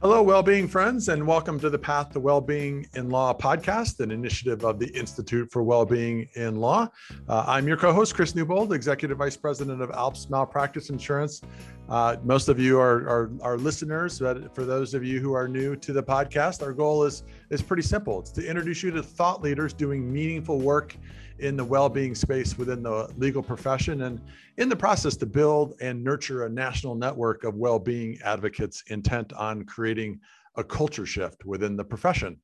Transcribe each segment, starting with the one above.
Hello, well-being friends, and welcome to the Path to Well-being in Law podcast, an initiative of the Institute for Well-being in Law. Uh, I'm your co-host, Chris Newbold, Executive Vice President of Alps Malpractice Insurance. Uh, most of you are, are, are, listeners, but for those of you who are new to the podcast, our goal is, is pretty simple. It's to introduce you to thought leaders doing meaningful work in the well-being space within the legal profession and in the process to build and nurture a national network of well-being advocates intent on creating a culture shift within the profession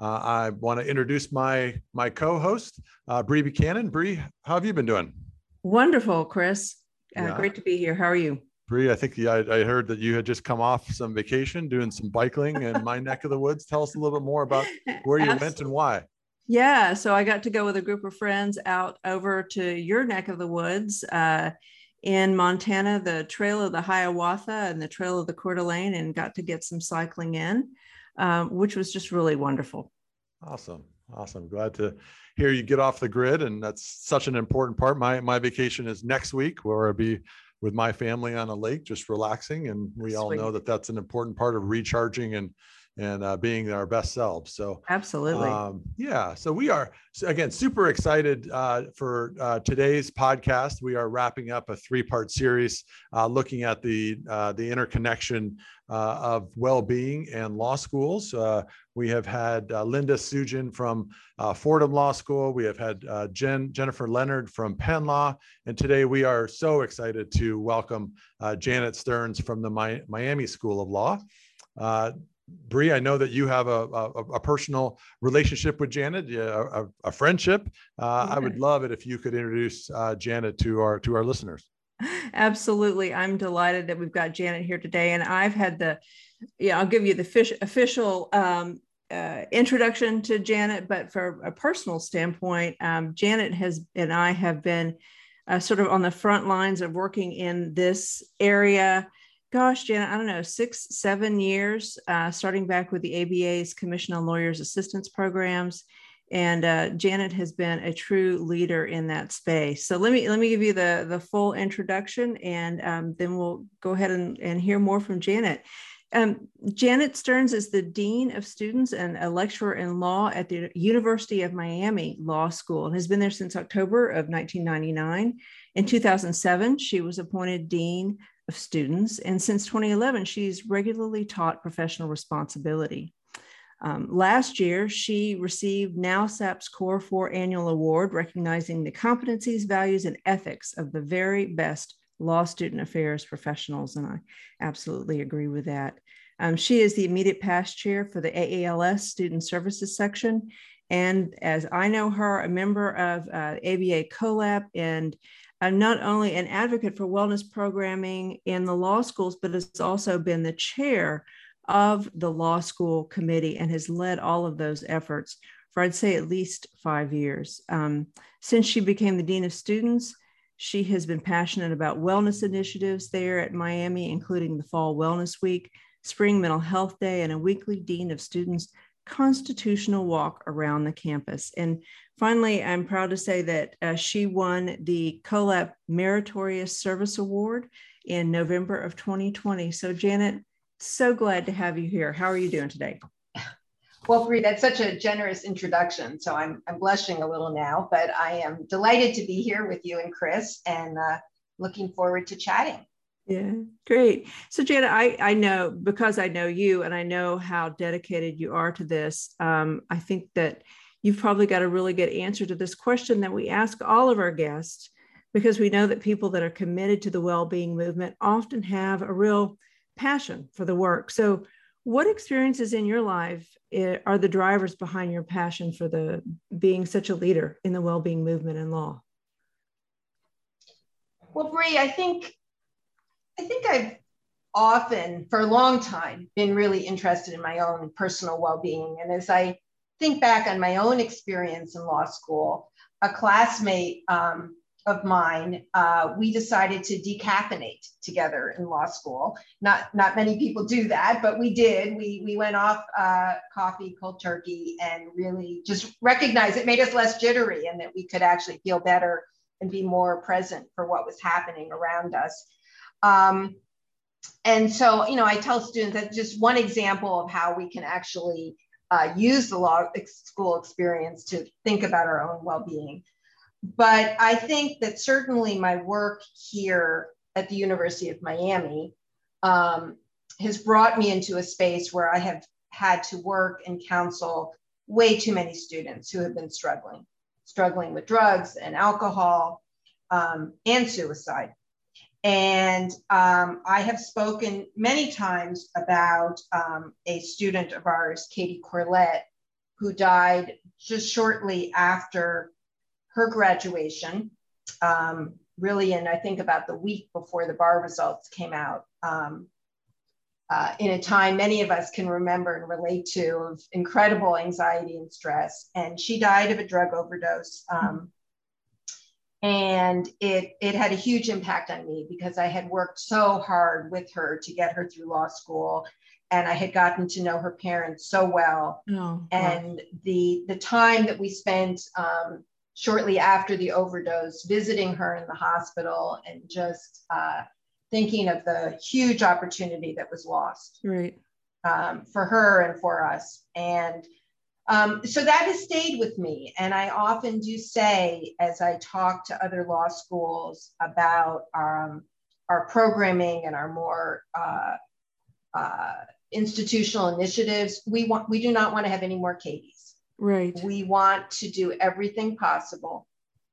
uh, i want to introduce my my co-host uh, bree buchanan bree how have you been doing wonderful chris uh, yeah. great to be here how are you Bree, I think I, I, heard that you had just come off some vacation doing some biking in my neck of the woods. Tell us a little bit more about where you Absolutely. went and why. Yeah, so I got to go with a group of friends out over to your neck of the woods uh, in Montana, the Trail of the Hiawatha and the Trail of the Coeur d'Alene, and got to get some cycling in, um, which was just really wonderful. Awesome, awesome. Glad to hear you get off the grid, and that's such an important part. My my vacation is next week, where I'll be with my family on a lake, just relaxing, and we Sweet. all know that that's an important part of recharging and and uh, being our best selves. So absolutely, um, yeah. So we are again super excited uh, for uh, today's podcast. We are wrapping up a three-part series uh, looking at the uh, the interconnection uh, of well-being and law schools. we have had Linda Sugin from Fordham Law School. We have had Jen Jennifer Leonard from Penn Law, and today we are so excited to welcome Janet Stearns from the Mi- Miami School of Law. Bree, I know that you have a, a, a personal relationship with Janet, a, a friendship. Uh, I would love it if you could introduce uh, Janet to our to our listeners. Absolutely, I'm delighted that we've got Janet here today, and I've had the, yeah, I'll give you the fish, official um, uh, introduction to Janet, but for a personal standpoint, um, Janet has and I have been uh, sort of on the front lines of working in this area gosh, Janet, I don't know, six, seven years, uh, starting back with the ABA's Commission on Lawyers Assistance Programs. And uh, Janet has been a true leader in that space. So let me let me give you the, the full introduction, and um, then we'll go ahead and, and hear more from Janet. Um, Janet Stearns is the Dean of Students and a lecturer in law at the University of Miami Law School and has been there since October of 1999. In 2007, she was appointed Dean of students. And since 2011, she's regularly taught professional responsibility. Um, last year, she received NALSAP's Core 4 Annual Award, recognizing the competencies, values, and ethics of the very best law student affairs professionals. And I absolutely agree with that. Um, she is the immediate past chair for the AALS Student Services section. And as I know her, a member of uh, ABA CoLAP and I'm not only an advocate for wellness programming in the law schools, but has also been the chair of the law school committee and has led all of those efforts for, I'd say, at least five years. Um, since she became the Dean of Students, she has been passionate about wellness initiatives there at Miami, including the Fall Wellness Week, Spring Mental Health Day, and a weekly Dean of Students constitutional walk around the campus. And finally, I'm proud to say that uh, she won the COLAP Meritorious Service Award in November of 2020. So, Janet, so glad to have you here. How are you doing today? Well, Bree, that's such a generous introduction. So I'm, I'm blushing a little now, but I am delighted to be here with you and Chris and uh, looking forward to chatting. Yeah, great. So, Janet, I, I know because I know you and I know how dedicated you are to this. Um, I think that you've probably got a really good answer to this question that we ask all of our guests because we know that people that are committed to the well being movement often have a real passion for the work. So, what experiences in your life eh, are the drivers behind your passion for the being such a leader in the well being movement and law? Well, Bree, I think I think I've often, for a long time, been really interested in my own personal well being. And as I think back on my own experience in law school, a classmate um, of mine, uh, we decided to decaffeinate together in law school. Not not many people do that, but we did. We we went off uh, coffee, cold turkey, and really just recognized it made us less jittery, and that we could actually feel better and be more present for what was happening around us. Um, and so, you know, I tell students that just one example of how we can actually uh, use the law school experience to think about our own well-being. But I think that certainly my work here at the University of Miami um, has brought me into a space where I have had to work and counsel way too many students who have been struggling, struggling with drugs and alcohol um, and suicide. And um, I have spoken many times about um, a student of ours, Katie Corlett, who died just shortly after her graduation, um, really, and I think about the week before the bar results came out. Um, uh, in a time many of us can remember and relate to of incredible anxiety and stress. And she died of a drug overdose um, and it it had a huge impact on me because I had worked so hard with her to get her through law school. And I had gotten to know her parents so well. Oh, and wow. the the time that we spent um, shortly after the overdose visiting her in the hospital and just uh, thinking of the huge opportunity that was lost right. um, for her and for us. And um, so that has stayed with me. And I often do say, as I talk to other law schools about um, our programming and our more uh, uh, institutional initiatives, we want we do not want to have any more Katies. Right. We want to do everything possible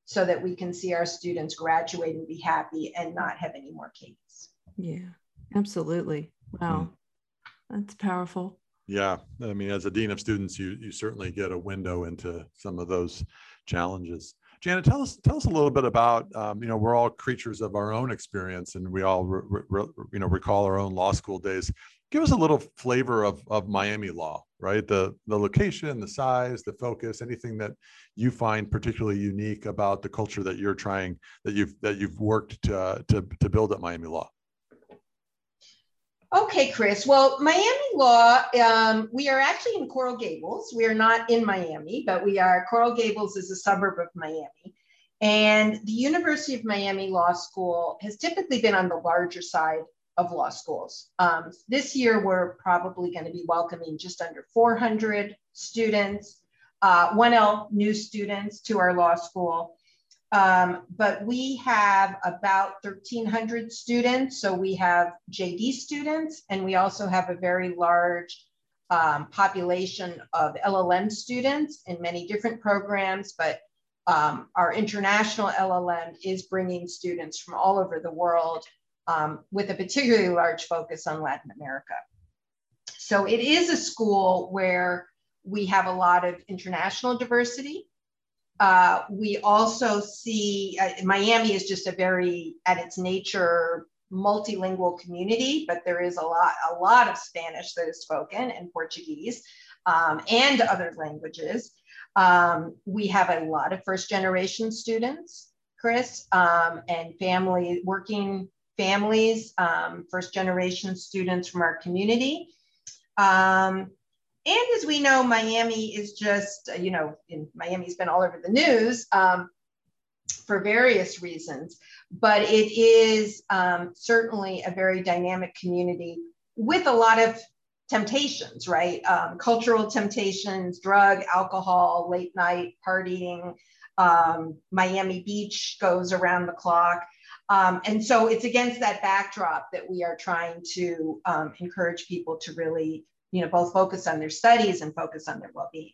so that we can see our students graduate and be happy and not have any more Katies. Yeah, absolutely. Wow. Mm. That's powerful. Yeah, I mean, as a dean of students, you you certainly get a window into some of those challenges. Janet, tell us tell us a little bit about um, you know we're all creatures of our own experience, and we all re, re, you know recall our own law school days. Give us a little flavor of of Miami law, right? The the location, the size, the focus, anything that you find particularly unique about the culture that you're trying that you've that you've worked to to, to build at Miami law. Okay, Chris. Well, Miami Law, um, we are actually in Coral Gables. We are not in Miami, but we are, Coral Gables is a suburb of Miami. And the University of Miami Law School has typically been on the larger side of law schools. Um, this year, we're probably going to be welcoming just under 400 students, uh, 1L new students to our law school. Um, but we have about 1,300 students. So we have JD students, and we also have a very large um, population of LLM students in many different programs. But um, our international LLM is bringing students from all over the world um, with a particularly large focus on Latin America. So it is a school where we have a lot of international diversity. Uh, we also see uh, Miami is just a very, at its nature, multilingual community, but there is a lot, a lot of Spanish that is spoken and Portuguese um, and other languages. Um, we have a lot of first generation students, Chris, um, and family working families, um, first generation students from our community. Um, and as we know, Miami is just, uh, you know, in, Miami's been all over the news um, for various reasons, but it is um, certainly a very dynamic community with a lot of temptations, right? Um, cultural temptations, drug, alcohol, late night partying. Um, Miami Beach goes around the clock. Um, and so it's against that backdrop that we are trying to um, encourage people to really you know both focus on their studies and focus on their well-being.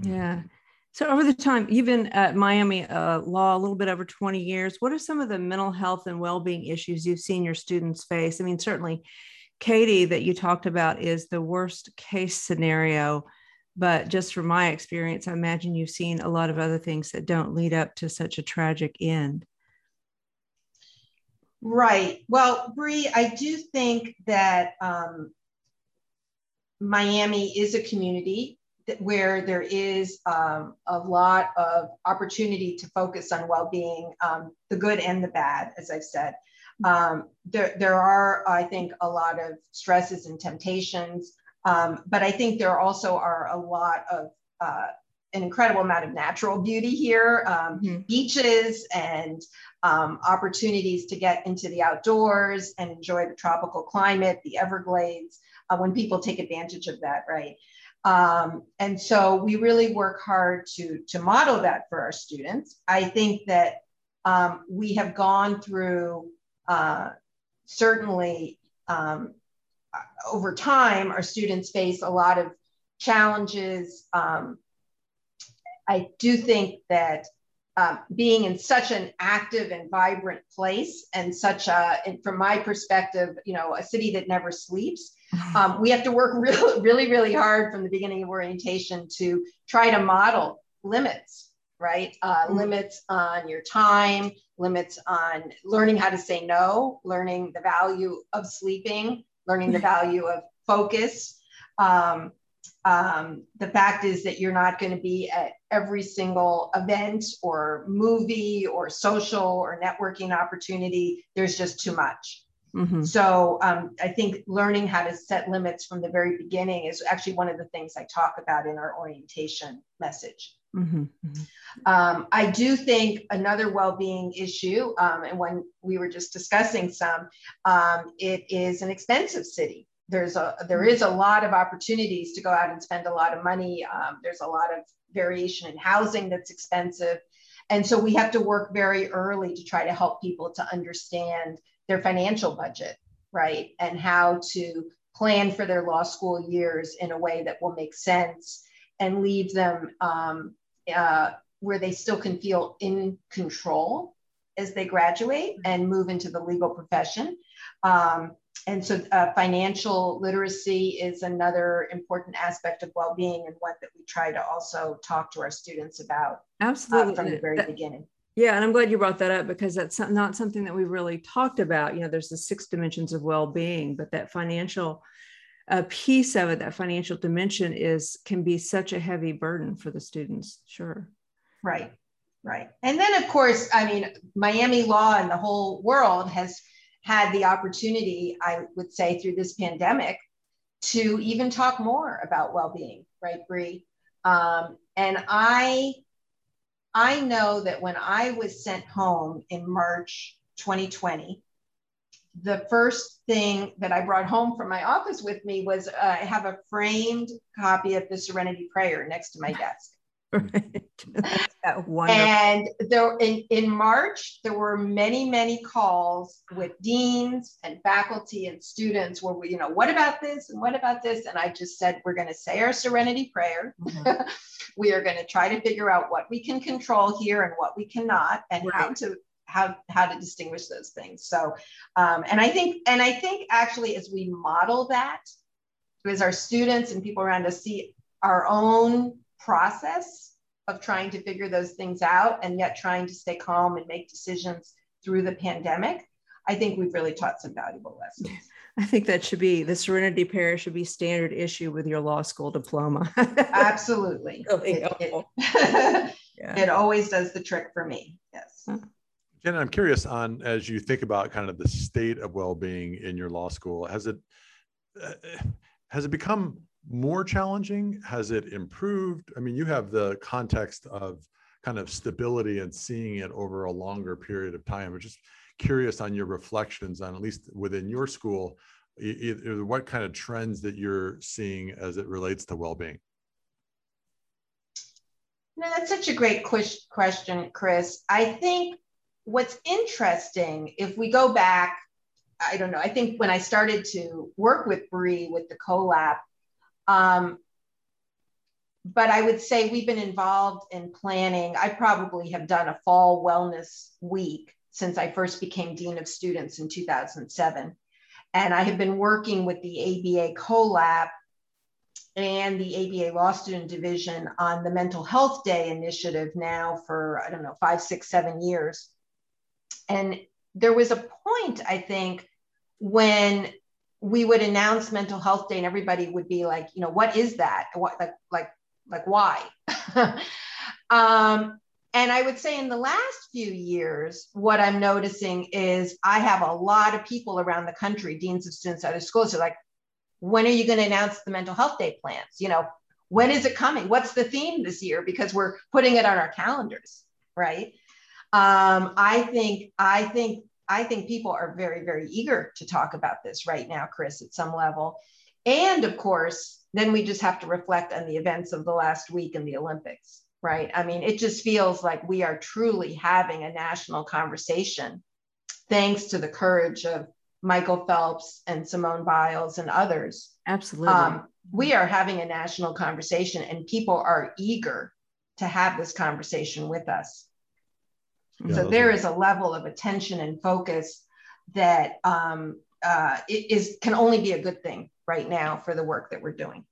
Yeah. So over the time you've been at miami uh, law a little bit over 20 years. What are some of the mental health and well-being issues you've seen your students face? I mean certainly katie that you talked about is the worst case scenario but just from my experience i imagine you've seen a lot of other things that don't lead up to such a tragic end. Right. Well, Bree, I do think that um, Miami is a community that, where there is um, a lot of opportunity to focus on well-being, um, the good and the bad, as I've said. Um, there, there are, I think, a lot of stresses and temptations, um, but I think there also are a lot of uh, an incredible amount of natural beauty here um, mm-hmm. beaches and um, opportunities to get into the outdoors and enjoy the tropical climate, the Everglades, uh, when people take advantage of that, right? Um, and so we really work hard to, to model that for our students. I think that um, we have gone through uh, certainly um, over time, our students face a lot of challenges. Um, I do think that um, being in such an active and vibrant place and such a, and from my perspective, you know, a city that never sleeps, um, we have to work really, really, really hard from the beginning of orientation to try to model limits, right? Uh, mm-hmm. Limits on your time, limits on learning how to say no, learning the value of sleeping, learning the value of focus. Um, um, the fact is that you're not going to be at every single event or movie or social or networking opportunity. There's just too much. Mm-hmm. So um, I think learning how to set limits from the very beginning is actually one of the things I talk about in our orientation message. Mm-hmm. mm-hmm. Um, I do think another well-being issue, um, and when we were just discussing some, um, it is an expensive city there's a there is a lot of opportunities to go out and spend a lot of money. Um, there's a lot of variation in housing that's expensive, and so we have to work very early to try to help people to understand their financial budget, right, and how to plan for their law school years in a way that will make sense and leave them um, uh, where they still can feel in control as they graduate and move into the legal profession. Um, and so uh, financial literacy is another important aspect of well-being and one that we try to also talk to our students about absolutely uh, from the very that, beginning yeah and i'm glad you brought that up because that's not something that we really talked about. You know there's the six dimensions of well-being but that financial uh, piece of it that financial dimension is can be such a heavy burden for the students. Sure. Right right. And then of course i mean miami law and the whole world has had the opportunity, I would say, through this pandemic to even talk more about well-being, right, Bree? Um, and I, I know that when I was sent home in March 2020, the first thing that I brought home from my office with me was uh, I have a framed copy of the Serenity Prayer next to my desk. Right. and there in, in March, there were many, many calls with deans and faculty and students where we, you know, what about this and what about this? And I just said, we're going to say our serenity prayer. Mm-hmm. we are going to try to figure out what we can control here and what we cannot and right. how to how how to distinguish those things. So um, and I think and I think actually as we model that, as our students and people around us see our own process of trying to figure those things out and yet trying to stay calm and make decisions through the pandemic, I think we've really taught some valuable lessons. I think that should be the Serenity Prayer should be standard issue with your law school diploma. Absolutely. Really it, it, yeah. it, always does the trick for me. Yes. Janet, I'm curious on as you think about kind of the state of well-being in your law school, has it uh, has it become more challenging? Has it improved? I mean, you have the context of kind of stability and seeing it over a longer period of time. I'm just curious on your reflections on at least within your school, what kind of trends that you're seeing as it relates to well-being. No, that's such a great question, Chris. I think what's interesting, if we go back, I don't know, I think when I started to work with Bree with the CoLAP, um, but I would say we've been involved in planning. I probably have done a fall wellness week since I first became Dean of Students in 2007. And I have been working with the ABA CoLAP and the ABA Law Student Division on the Mental Health Day initiative now for, I don't know, five, six, seven years. And there was a point, I think, when we would announce mental health day and everybody would be like you know what is that what like like like why um, and i would say in the last few years what i'm noticing is i have a lot of people around the country deans of students at other schools are like when are you going to announce the mental health day plans you know when is it coming? What's the theme this year? Because we're putting it on our calendars, right? Um, I think I think I think people are very very eager to talk about this right now, Chris, at some level, and of course, then we just have to reflect on the events of the last week in the Olympics, right? I mean, it just feels like we are truly having a national conversation, thanks to the courage of Michael Phelps and Simone Biles and others. Absolutely. Um, we are having a national conversation, and people are eager to have this conversation with us. Yeah, so there is a level of attention and focus that um, uh, is can only be a good thing right now for the work that we're doing.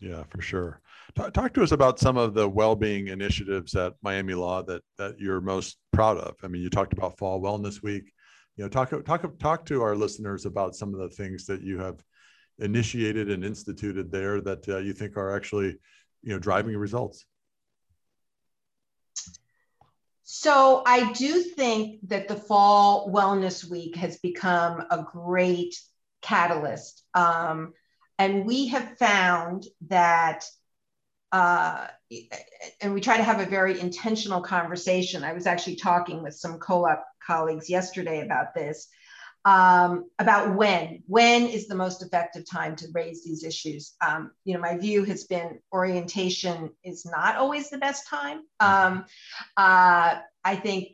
Yeah, for sure. Talk, talk to us about some of the well-being initiatives at Miami Law that that you're most proud of. I mean, you talked about Fall Wellness Week. You know, talk talk talk to our listeners about some of the things that you have initiated and instituted there that uh, you think are actually, you know, driving results. So I do think that the Fall Wellness Week has become a great catalyst. Um, and we have found that, uh, and we try to have a very intentional conversation. I was actually talking with some co-op colleagues yesterday about this, um, about when. When is the most effective time to raise these issues? Um, you know, my view has been orientation is not always the best time. Um, uh, I think,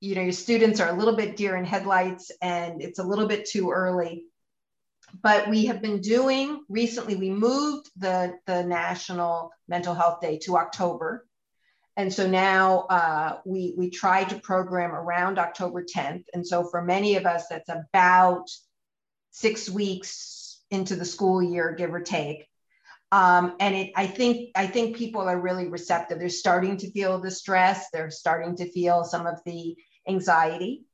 you know, your students are a little bit deer in headlights and it's a little bit too early but we have been doing recently we moved the the national mental health day to october and so now uh, we we try to program around october 10th and so for many of us that's about six weeks into the school year give or take. Um, and it i think i think people are really receptive. They're starting to feel the stress. They're starting to feel some of the anxiety.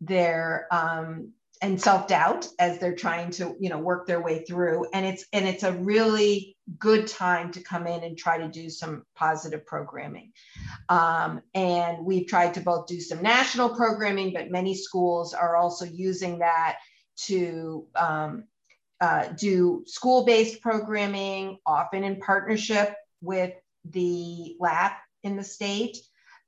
They're um, and self-doubt as they're trying to you know work their way through. And it's and it's a really good time to come in and try to do some positive programming. Um, and we've tried to both do some national programming but many schools are also using that to um, uh, do school-based programming often in partnership with the LAP in the state.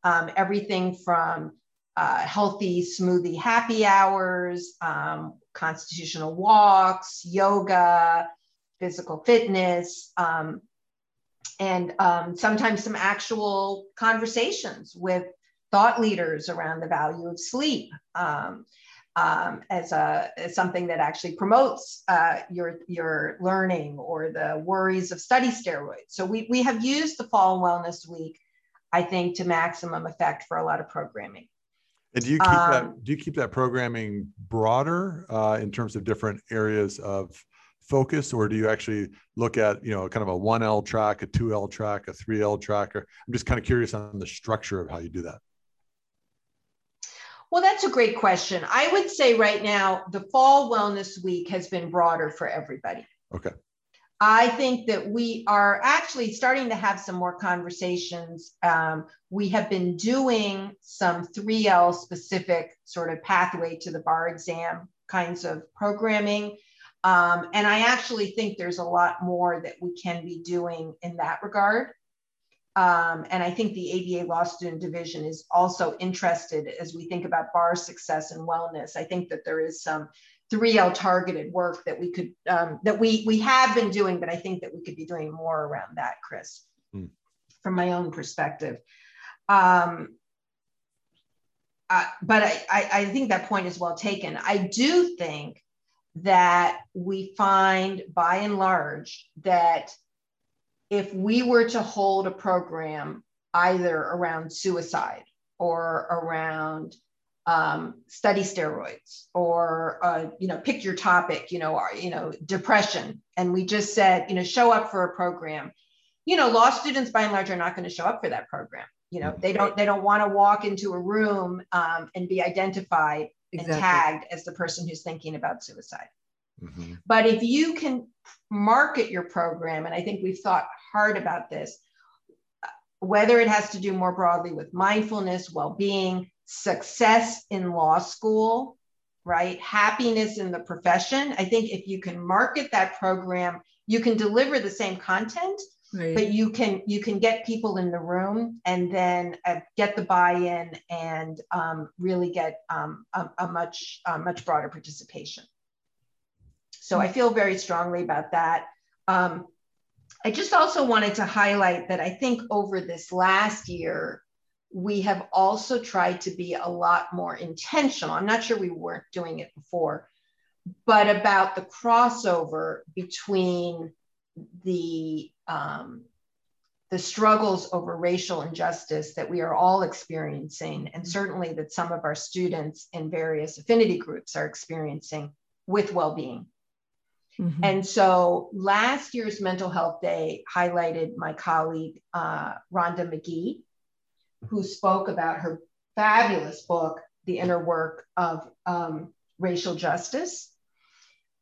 Um, everything from uh, healthy smoothie happy hours, um, constitutional walks, yoga, physical fitness, um, and um, sometimes some actual conversations with thought leaders around the value of sleep um, um, as, a, as something that actually promotes uh, your, your learning or the worries of study steroids. So we, we have used the Fall Wellness Week, I think, to maximum effect for a lot of programming. And do you keep um, that? Do you keep that programming broader uh, in terms of different areas of focus, or do you actually look at you know kind of a one L track, a two L track, a three L track? Or I'm just kind of curious on the structure of how you do that. Well, that's a great question. I would say right now the Fall Wellness Week has been broader for everybody. Okay. I think that we are actually starting to have some more conversations. Um, we have been doing some 3L specific sort of pathway to the bar exam kinds of programming. Um, and I actually think there's a lot more that we can be doing in that regard. Um, and I think the ABA Law Student Division is also interested as we think about bar success and wellness. I think that there is some 3L targeted work that we could um, that we we have been doing, but I think that we could be doing more around that, Chris, mm. from my own perspective. Um, uh, but I, I, I think that point is well taken. I do think that we find by and large that if we were to hold a program either around suicide or around um, study steroids or uh, you know pick your topic you know or, you know depression and we just said you know show up for a program you know law students by and large are not going to show up for that program. You know they don't they don't want to walk into a room um, and be identified exactly. and tagged as the person who's thinking about suicide mm-hmm. but if you can market your program and i think we've thought hard about this whether it has to do more broadly with mindfulness well-being success in law school, right? Happiness in the profession. I think if you can market that program, you can deliver the same content, Right. But you can you can get people in the room and then uh, get the buy-in and um, really get um, a, a, much a much broader participation. So I feel very strongly about that. Um, I just also wanted to highlight that I think over this last year, we have also tried to be a lot more intentional. I'm not sure we weren't doing it before, but about the crossover between the um, the struggles over racial injustice that we are all experiencing, and certainly that some of our students in various affinity groups are experiencing with well-being. Mm-hmm. And so last year's Mental Health Day highlighted my colleague, uh, Rhonda Magee, who spoke about her fabulous book, The Inner Work of um, Racial Justice.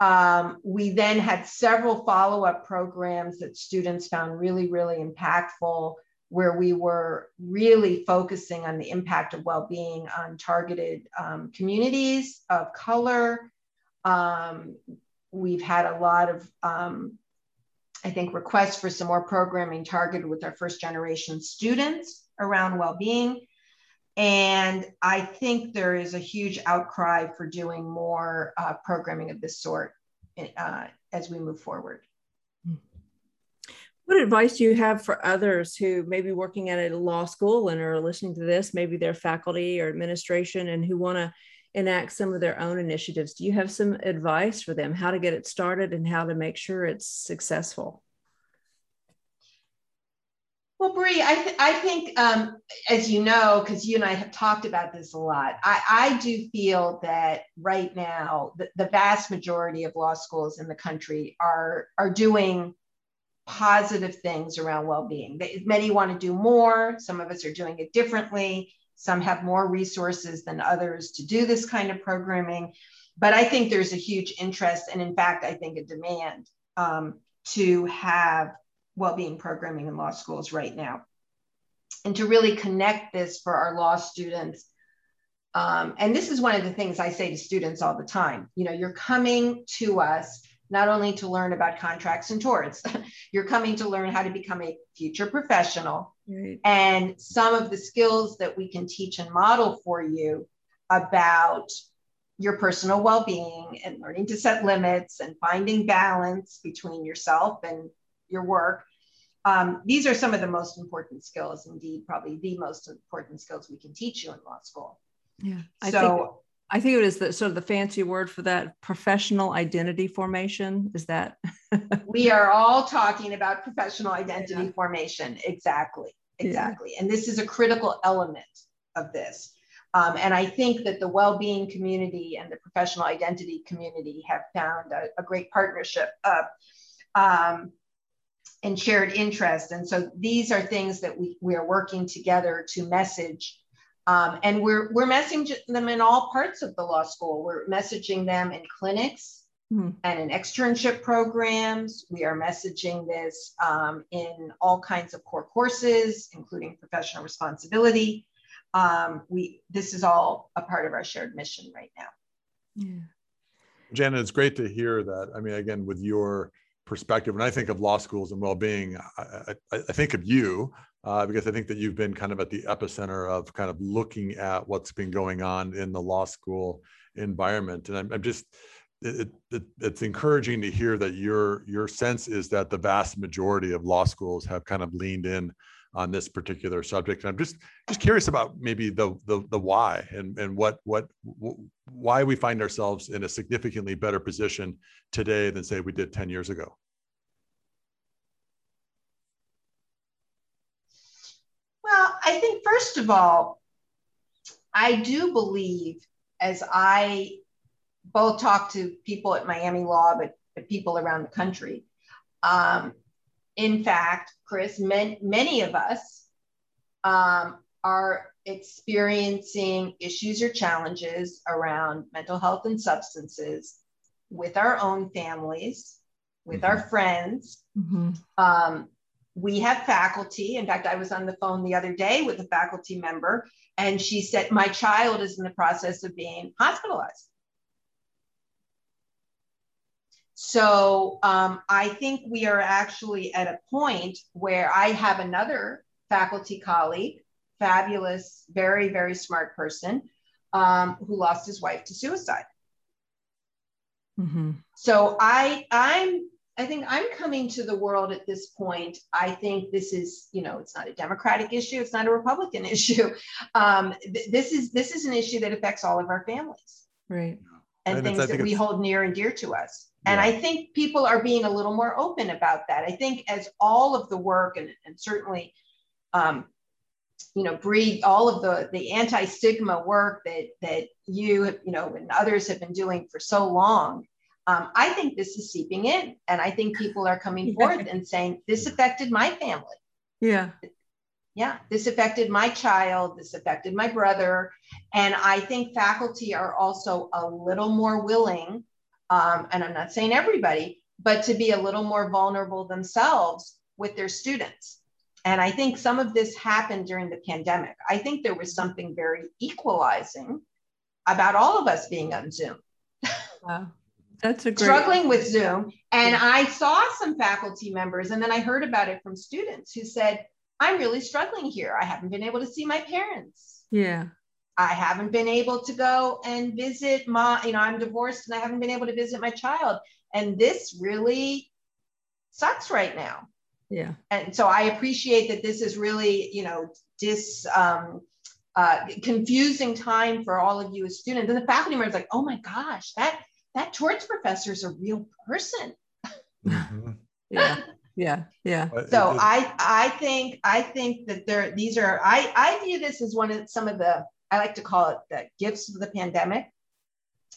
Um, we then had several follow up programs that students found really, really impactful, where we were really focusing on the impact of well being on targeted um, communities of color. Um, we've had a lot of, um, I think, requests for some more programming targeted with our first generation students around well being. And I think there is a huge outcry for doing more uh, programming of this sort uh, as we move forward. What advice do you have for others who may be working at a law school and are listening to this, maybe their faculty or administration, and who want to enact some of their own initiatives? Do you have some advice for them how to get it started and how to make sure it's successful? Well, Bree, I, th- I think, um, as you know, because you and I have talked about this a lot, I, I do feel that right now the, the vast majority of law schools in the country are, are doing positive things around well-being. Many want to do more. Some of us are doing it differently. Some have more resources than others to do this kind of programming. But I think there's a huge interest, and in fact, I think a demand um, to have well-being programming in law schools right now and to really connect this for our law students um, and this is one of the things i say to students all the time you know you're coming to us not only to learn about contracts and torts you're coming to learn how to become a future professional right. and some of the skills that we can teach and model for you about your personal well-being and learning to set limits and finding balance between yourself and your work. Um, these are some of the most important skills, indeed, probably the most important skills we can teach you in law school. Yeah. I so think, I think it is the sort of the fancy word for that professional identity formation. Is that? we are all talking about professional identity yeah. formation. Exactly. Exactly. Yeah. And this is a critical element of this. Um, and I think that the well-being community and the professional identity community have found a, a great partnership. Uh, um, and shared interest. And so these are things that we, we are working together to message. Um, and we're, we're messaging them in all parts of the law school. We're messaging them in clinics mm-hmm. and in externship programs. We are messaging this um, in all kinds of core courses, including professional responsibility. Um, we, this is all a part of our shared mission right now. Yeah. Janet, it's great to hear that. I mean, again, with your perspective, when I think of law schools and well-being, I, I, I think of you uh, because I think that you've been kind of at the epicenter of kind of looking at what's been going on in the law school environment. And I'm, I'm just, it, it, it's encouraging to hear that your your sense is that the vast majority of law schools have kind of leaned in on this particular subject. And I'm just just curious about maybe the the, the why and and what what why we find ourselves in a significantly better position today than say we did 10 years ago. Well, I think first of all, I do believe as I both talk to people at Miami Law, but, but people around the country, um, in fact, Chris, man, many of us um, are experiencing issues or challenges around mental health and substances with our own families, with mm-hmm. our friends. Mm-hmm. Um, we have faculty. In fact, I was on the phone the other day with a faculty member, and she said, My child is in the process of being hospitalized. So um, I think we are actually at a point where I have another faculty colleague, fabulous, very, very smart person, um, who lost his wife to suicide. Mm-hmm. So I, I'm, I think I'm coming to the world at this point. I think this is, you know, it's not a Democratic issue. It's not a Republican issue. Um, th- this is this is an issue that affects all of our families, right? And, and things that we hold near and dear to us. Yeah. And I think people are being a little more open about that. I think as all of the work and, and certainly um, you know Bree all of the the anti-stigma work that that you you know and others have been doing for so long um, i think this is seeping in. And i think people are coming forth and saying this affected my family. Yeah. Yeah this affected my child this affected my brother. And i think faculty are also a little more willing um, and i'm not saying everybody but to be a little more vulnerable themselves with their students and I think some of this happened during the pandemic. I think there was something very equalizing about all of us being on Zoom. Wow. That's a great struggling with Zoom. And I saw some faculty members, and then I heard about it from students who said, I'm really struggling here. I haven't been able to see my parents. Yeah. I haven't been able to go and visit my, you know, I'm divorced and I haven't been able to visit my child. And this really sucks right now. Yeah. And so i appreciate that this is really you know dis um, uh, confusing time for all of you as students. And the faculty members like oh my gosh that that torts professor is a real person. Mm-hmm. yeah. Yeah. Yeah so i i think i think that there these are i i view this as one of some of the i like to call it the gifts of the pandemic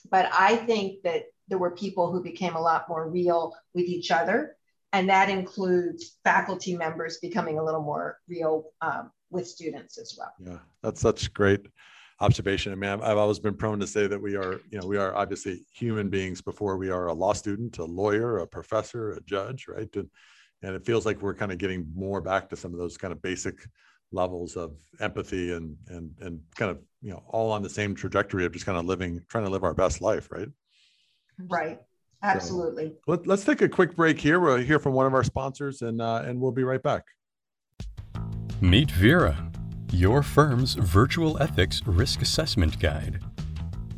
but i think that there were people who became a lot more real with each other and that includes faculty members becoming a little more real um, with students as well. Yeah, that's such great observation. I mean, I've, I've, always been prone to say that we are, you know, we are obviously human beings before we are a law student, a lawyer, a professor, a judge, right? And, and it feels like we're kind of getting more back to some of those kind of basic levels of empathy and and and kind of you know all on the same trajectory of just kind of living, trying to live our best life, right? Right. Absolutely. So let, us take a quick break here. We'll hear from one of our sponsors and, uh, and we'll be right back. Meet Vera, your firm's virtual ethics risk assessment guide.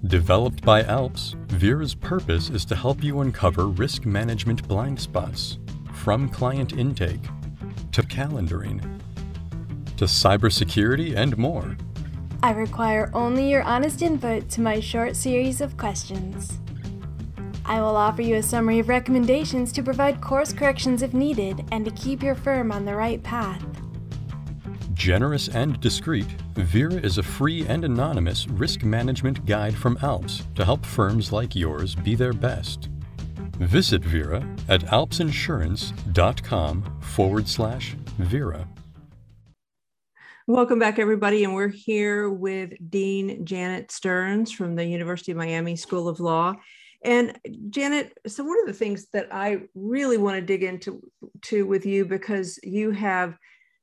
Developed by ALPS, Vera's purpose is to help you uncover risk management blind spots from client intake to calendaring to cybersecurity and more. I require only your honest input to my short series of questions. I will offer you a summary of recommendations to provide course corrections if needed and to keep your firm on the right path. Generous and discreet, Vera is a free and anonymous risk management guide from ALPS to help firms like yours be their best. Visit Vera at alpsinsurance.com forward slash Vera. Welcome back, everybody. And we're here with Dean Janet Stearns from the University of Miami School of Law. And Janet, so one of the things that I really want to dig into to with you because you have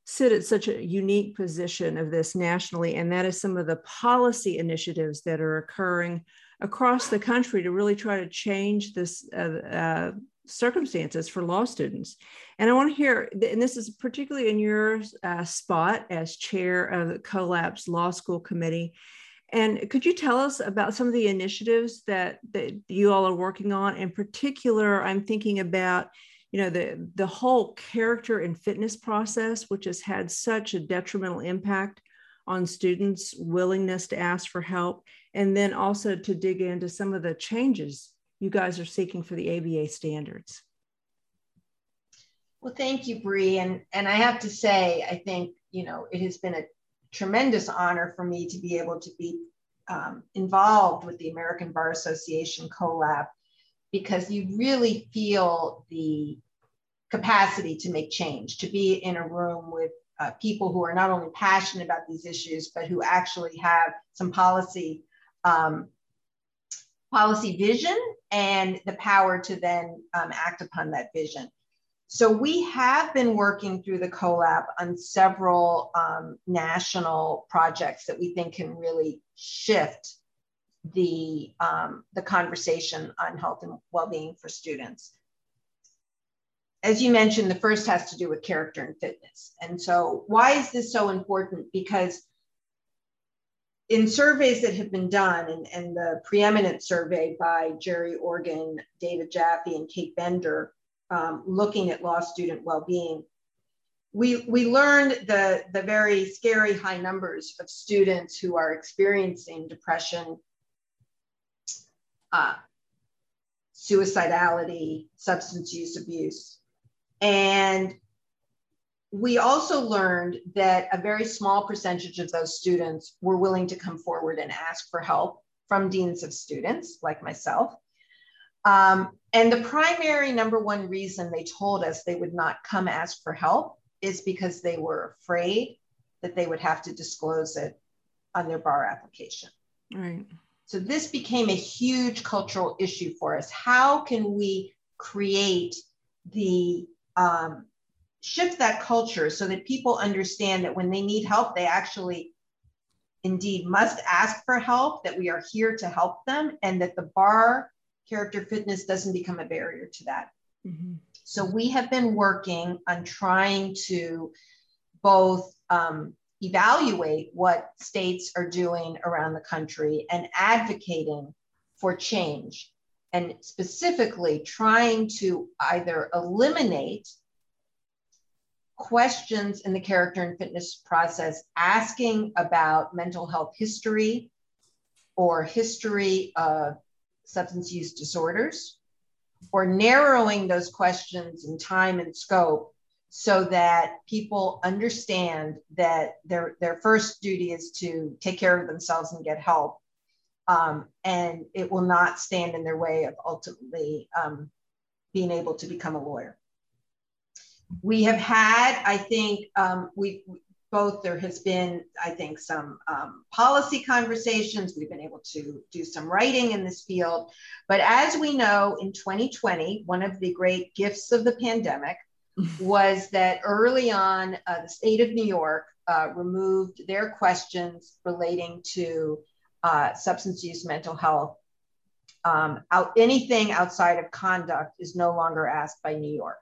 sit at such a unique position of this nationally, and that is some of the policy initiatives that are occurring across the country to really try to change this uh, uh, circumstances for law students. And I want to hear, and this is particularly in your uh, spot as chair of the CoLAP's Law School Committee. And could you tell us about some of the initiatives that, that you all are working on? In particular, I'm thinking about you know the the whole character and fitness process which has had such a detrimental impact on students willingness to ask for help and then also to dig into some of the changes you guys are seeking for the aba standards. Well thank you bree. And and i have to say i think you know it has been a tremendous honor for me to be able to be um, involved with the American Bar Association CoLAP because you really feel the capacity to make change, to be in a room with uh, people who are not only passionate about these issues, but who actually have some policy um, policy vision and the power to then um, act upon that vision. So we have been working through the CoLAP on several um, national projects that we think can really shift the um, the conversation on health and well-being for students. As you mentioned, the first has to do with character and fitness. And so, why is this so important? Because in surveys that have been done, and, and the preeminent survey by Jerry Organ, David Jaffe, and Kate Bender, um, looking at law student well-being, we, we learned the, the very scary high numbers of students who are experiencing depression, uh, suicidality, substance use abuse. And we also learned that a very small percentage of those students were willing to come forward and ask for help from deans of students like myself. Um, and the primary number one reason they told us they would not come ask for help is because they were afraid that they would have to disclose it on their bar application. Right. So this became a huge cultural issue for us. How can we create the um, shift that culture so that people understand that when they need help, they actually indeed must ask for help, that we are here to help them, and that the bar character fitness doesn't become a barrier to that. Mm-hmm. So we have been working on trying to both um, evaluate what states are doing around the country and advocating for change, and specifically trying to either eliminate questions in the character and fitness process asking about mental health history or history of substance use disorders or narrowing those questions in time and scope so that people understand that their, their first duty is to take care of themselves and get help. Um, and it will not stand in their way of ultimately um, being able to become a lawyer. We have had, I think, um, we both there has been, I think, some um, policy conversations. We've been able to do some writing in this field. But as we know, in 2020, one of the great gifts of the pandemic was that early on, uh, the state of New York uh, removed their questions relating to uh, substance use, mental health. Um, out anything outside of conduct is no longer asked by New York.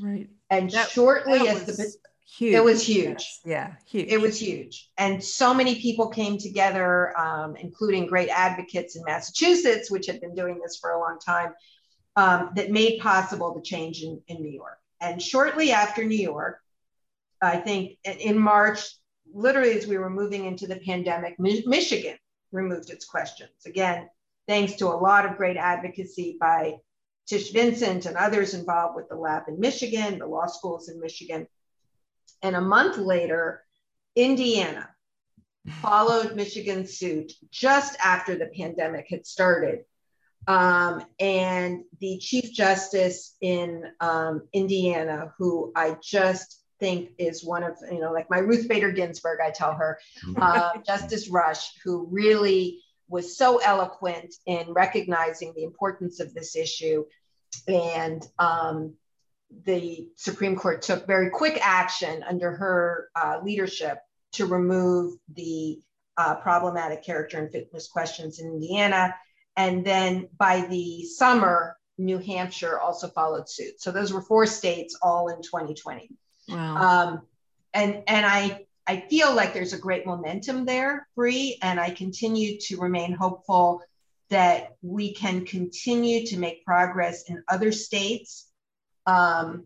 Right. And that, shortly that as the huge. It was huge. Yeah, huge. It was huge. And so many people came together, um, including great advocates in Massachusetts, which had been doing this for a long time, um, that made possible the change in, in New York. And shortly after New York, I think in March, literally as we were moving into the pandemic, Michigan removed its questions. Again, thanks to a lot of great advocacy by Tish Vincent and others involved with the LAP in Michigan, the law schools in Michigan. And a month later, Indiana followed Michigan's suit just after the pandemic had started. Um, and the Chief Justice in um, Indiana, who I just think is one of, you know, like my Ruth Bader Ginsburg, I tell her, uh, Justice Rush, who really was so eloquent in recognizing the importance of this issue and um, the Supreme Court took very quick action under her uh, leadership to remove the uh, problematic character and fitness questions in Indiana. And then by the summer, New Hampshire also followed suit. So those were four states all in 2020. Wow. Um, and and I I feel like there's a great momentum there, Bree, and I continue to remain hopeful that we can continue to make progress in other states um,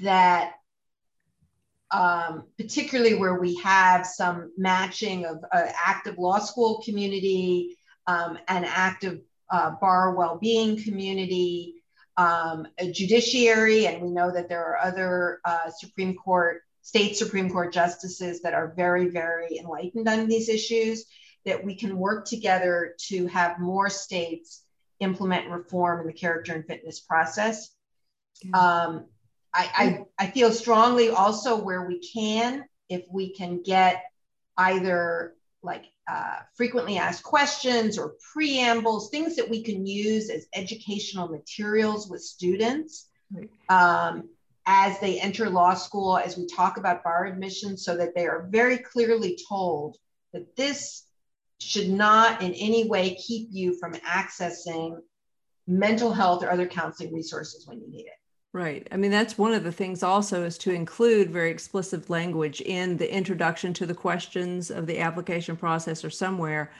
that um, particularly where we have some matching of uh, active law school community, um, an active uh, bar well-being community, um, a judiciary, and we know that there are other uh, Supreme Court, state Supreme Court justices that are very, very enlightened on these issues, that we can work together to have more states implement reform in the character and fitness process. Um, I, I, I feel strongly also where we can, if we can get either like uh, frequently asked questions or preambles, things that we can use as educational materials with students. Um, as they enter law school, as we talk about bar admissions, so that they are very clearly told that this should not in any way keep you from accessing mental health or other counseling resources when you need it. Right. I mean, that's one of the things also is to include very explicit language in the introduction to the questions of the application process or somewhere.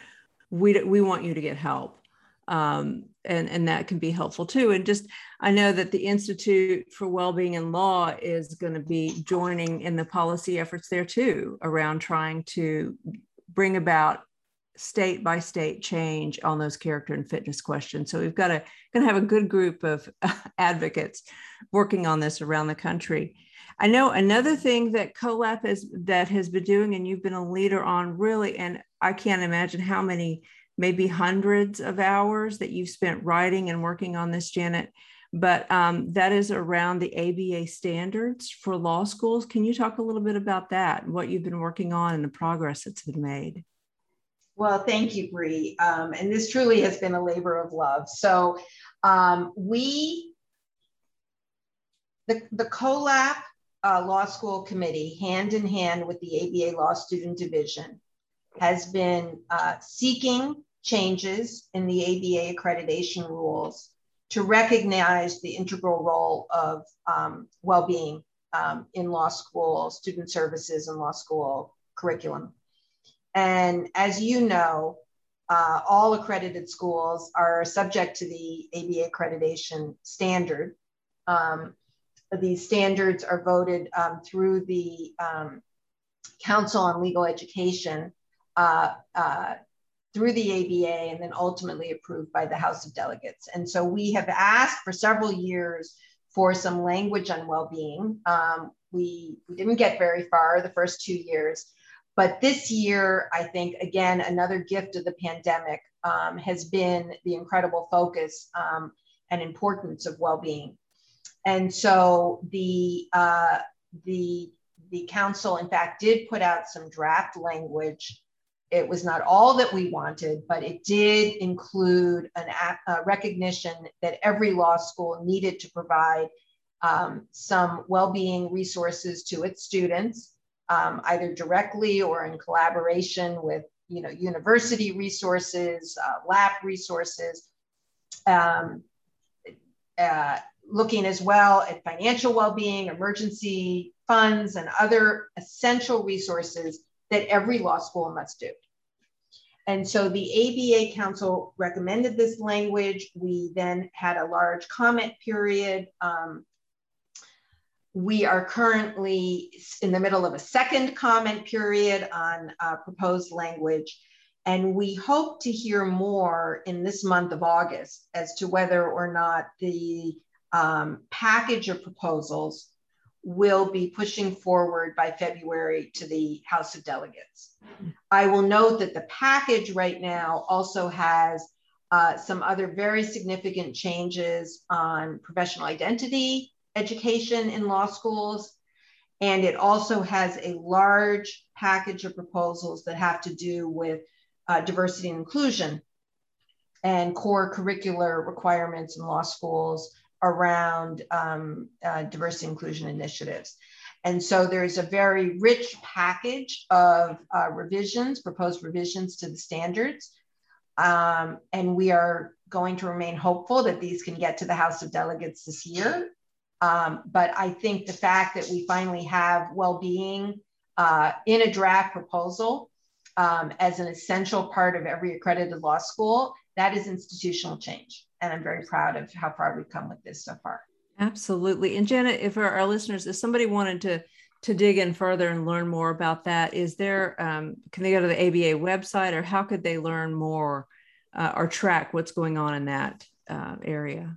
We, we want you to get help. Um, and, and that can be helpful too. And just, I know that the Institute for Wellbeing in Law is going to be joining in the policy efforts there too around trying to bring about state by state change on those character and fitness questions. So we've got to going to have a good group of advocates working on this around the country. I know another thing that CoLAP has that has been doing, and you've been a leader on really, and I can't imagine how many, maybe hundreds of hours that you've spent writing and working on this, Janet. But um, that is around the ABA standards for law schools. Can you talk a little bit about that what you've been working on and the progress that's been made? Well, thank you, Bree. Um, and this truly has been a labor of love. So um, we, the, the CoLAP uh, Law School Committee, hand in hand with the ABA Law Student Division, has been uh, seeking changes in the ABA accreditation rules to recognize the integral role of um, well-being um, in law school, student services, and law school curriculum. And as you know, uh, all accredited schools are subject to the ABA accreditation standard. Um, these standards are voted um, through the um, Council on Legal Education uh, uh, through the ABA and then ultimately approved by the House of Delegates. And so we have asked for several years for some language on well-being. Um, we, we didn't get very far the first two years, but this year, I think, again, another gift of the pandemic um, has been the incredible focus um, and importance of well-being. And so the, uh, the, the council, in fact, did put out some draft language. It was not all that we wanted, but it did include an, a recognition that every law school needed to provide um, some well-being resources to its students um, either directly or in collaboration with you know university resources, uh, LAP resources, um, uh, looking as well at financial well-being, emergency funds, and other essential resources that every law school must do. And so the ABA Council recommended this language. We then had a large comment period. Um, we are currently in the middle of a second comment period on uh, proposed language, and we hope to hear more in this month of August as to whether or not the um, package of proposals will be pushing forward by February to the House of Delegates. I will note that the package right now also has uh, some other very significant changes on professional identity education in law schools. And it also has a large package of proposals that have to do with uh, diversity and inclusion and core curricular requirements in law schools around um, uh, diversity inclusion initiatives. And so there's a very rich package of uh, revisions, proposed revisions to the standards. Um, and we are going to remain hopeful that these can get to the House of Delegates this year. Um, but I think the fact that we finally have well-being uh, in a draft proposal um, as an essential part of every accredited law school, that is institutional change. And I'm very proud of how far we've come with this so far. Absolutely. And Janet, if our, our listeners, if somebody wanted to to dig in further and learn more about that, is there um, can they go to the ABA website or how could they learn more uh, or track what's going on in that uh, area?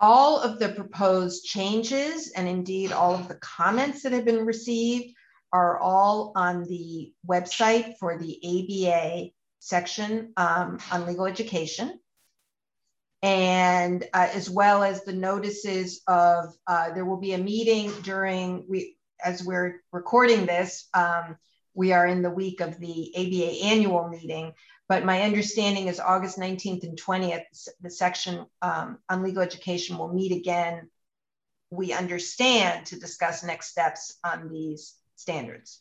all of the proposed changes and indeed all of the comments that have been received are all on the website for the ABA section um, on legal education. And uh, as well as the notices of, uh, there will be a meeting during, we, as we're recording this, um, we are in the week of the ABA annual meeting, but my understanding is August 19th and 20th, the section um, on legal education will meet again. We understand to discuss next steps on these standards.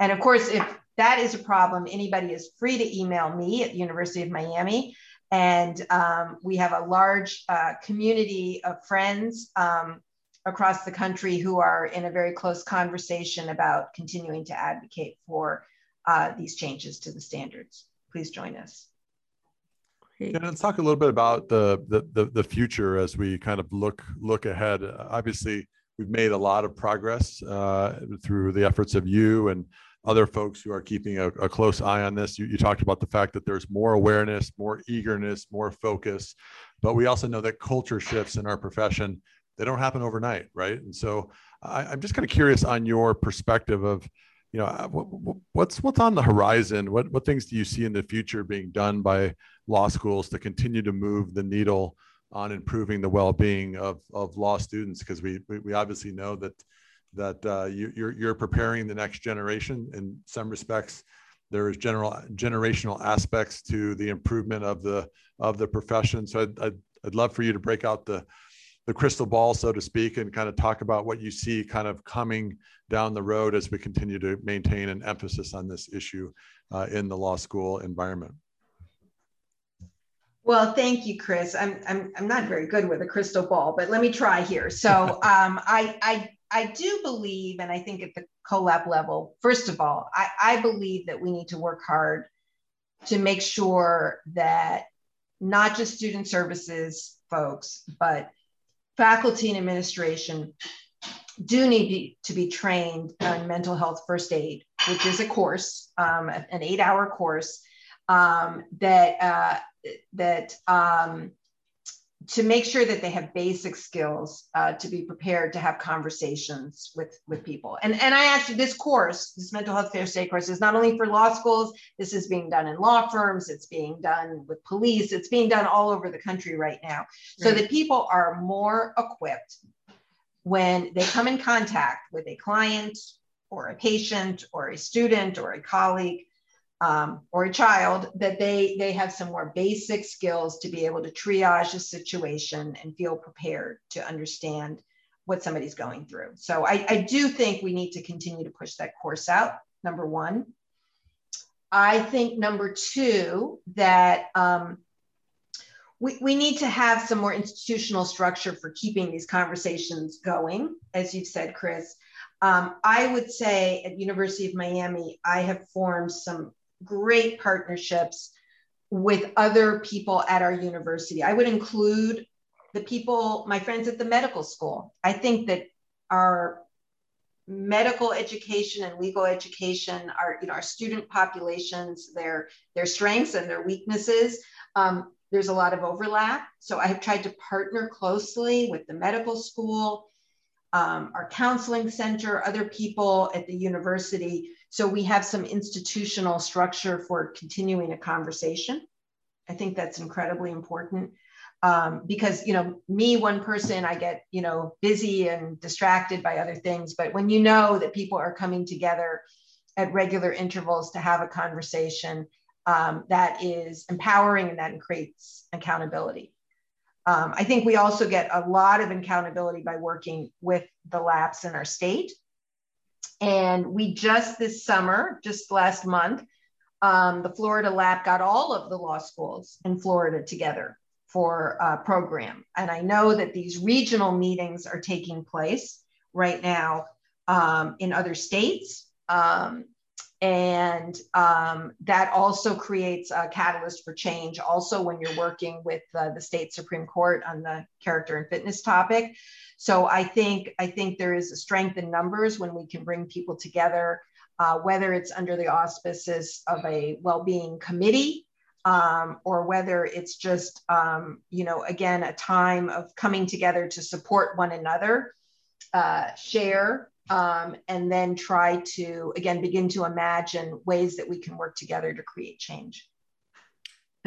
And of course, if that is a problem. Anybody is free to email me at the University of Miami. And um, we have a large uh, community of friends um, across the country who are in a very close conversation about continuing to advocate for uh, these changes to the standards. Please join us. Yeah, let's talk a little bit about the, the, the the future as we kind of look look ahead. Obviously, we've made a lot of progress uh, through the efforts of you and other folks who are keeping a, a close eye on this. You, you, talked about the fact that there's more awareness, more eagerness, more focus, but we also know that culture shifts in our profession. They don't happen overnight, right? And so I, I'm just kind of curious on your perspective of, you know, uh, what, what's what's on the horizon? What what things do you see in the future being done by law schools to continue to move the needle on improving the well-being of, of law students? Because we, we obviously know that that uh, you, you're, you're preparing the next generation in some respects there is general generational aspects to the improvement of the of the profession so I'd, I'd, I'd, love for you to break out the the crystal ball so to speak and kind of talk about what you see kind of coming down the road as we continue to maintain an emphasis on this issue uh, in the law school environment well, thank you, Chris. I'm, I'm, I'm not very good with a crystal ball, but let me try here. So um, I, I I do believe, and I think at the CoLAP level, first of all, I, I believe that we need to work hard to make sure that not just student services folks, but faculty and administration do need to be trained on mental health first aid, which is a course, um, an eight-hour course um, that uh, that um, to make sure that they have basic skills uh, to be prepared to have conversations with with people and and i actually this course this mental health first aid course is not only for law schools this is being done in law firms it's being done with police it's being done all over the country right now right. so that people are more equipped when they come in contact with a client or a patient or a student or a colleague um, or a child that they they have some more basic skills to be able to triage a situation and feel prepared to understand what somebody's going through. So I, I do think we need to continue to push that course out number one. I think number two that um, we, we need to have some more institutional structure for keeping these conversations going as you've said chris. Um, I would say at University of Miami, I have formed some great partnerships with other people at our university. I would include the people, my friends at the medical school. I think that our medical education and legal education, our, you know, our student populations, their, their strengths and their weaknesses, um, there's a lot of overlap. So I have tried to partner closely with the medical school, um, our counseling center, other people at the university so we have some institutional structure for continuing a conversation. I think that's incredibly important um, because, you know, me, one person, I get, you know, busy and distracted by other things. But when you know that people are coming together at regular intervals to have a conversation, um, that is empowering and that creates accountability. Um, I think we also get a lot of accountability by working with the LAPS in our state. And we just this summer, just last month, um, the Florida LAP got all of the law schools in Florida together for a program. And I know that these regional meetings are taking place right now um, in other states. Um, and um, that also creates a catalyst for change. Also, when you're working with uh, the state Supreme Court on the character and fitness topic, so I think I think there is a strength in numbers when we can bring people together, uh, whether it's under the auspices of a well-being committee um, or whether it's just um, you know again a time of coming together to support one another, uh, share. Um, and then try to again begin to imagine ways that we can work together to create change.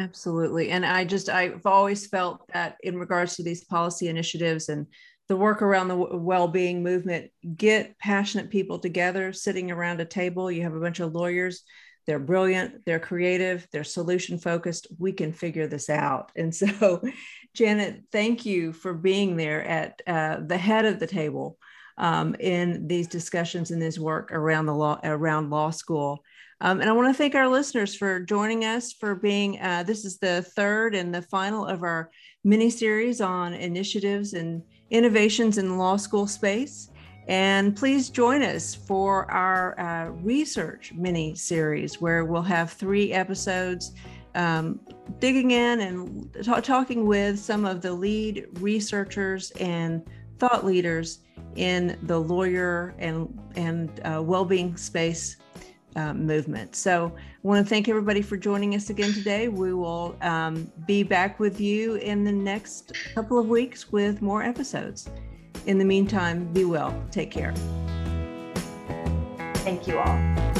Absolutely. And I just, I've always felt that in regards to these policy initiatives and the work around the well-being movement get passionate people together sitting around a table. You have a bunch of lawyers. They're brilliant. They're creative. They're solution focused. We can figure this out. And so janet thank you for being there at uh, the head of the table um, in these discussions and this work around the law around law school Um, and I want to thank our listeners for joining us for being, uh, this is the third and the final of our mini series on initiatives and innovations in the law school space. And please join us for our uh, research mini series where we'll have three episodes um, digging in and t- talking with some of the lead researchers and thought leaders in the lawyer and, and uh, well-being space uh, movement. So I want to thank everybody for joining us again today. We will um, be back with you in the next couple of weeks with more episodes. In the meantime, be well. Take care. Thank you all.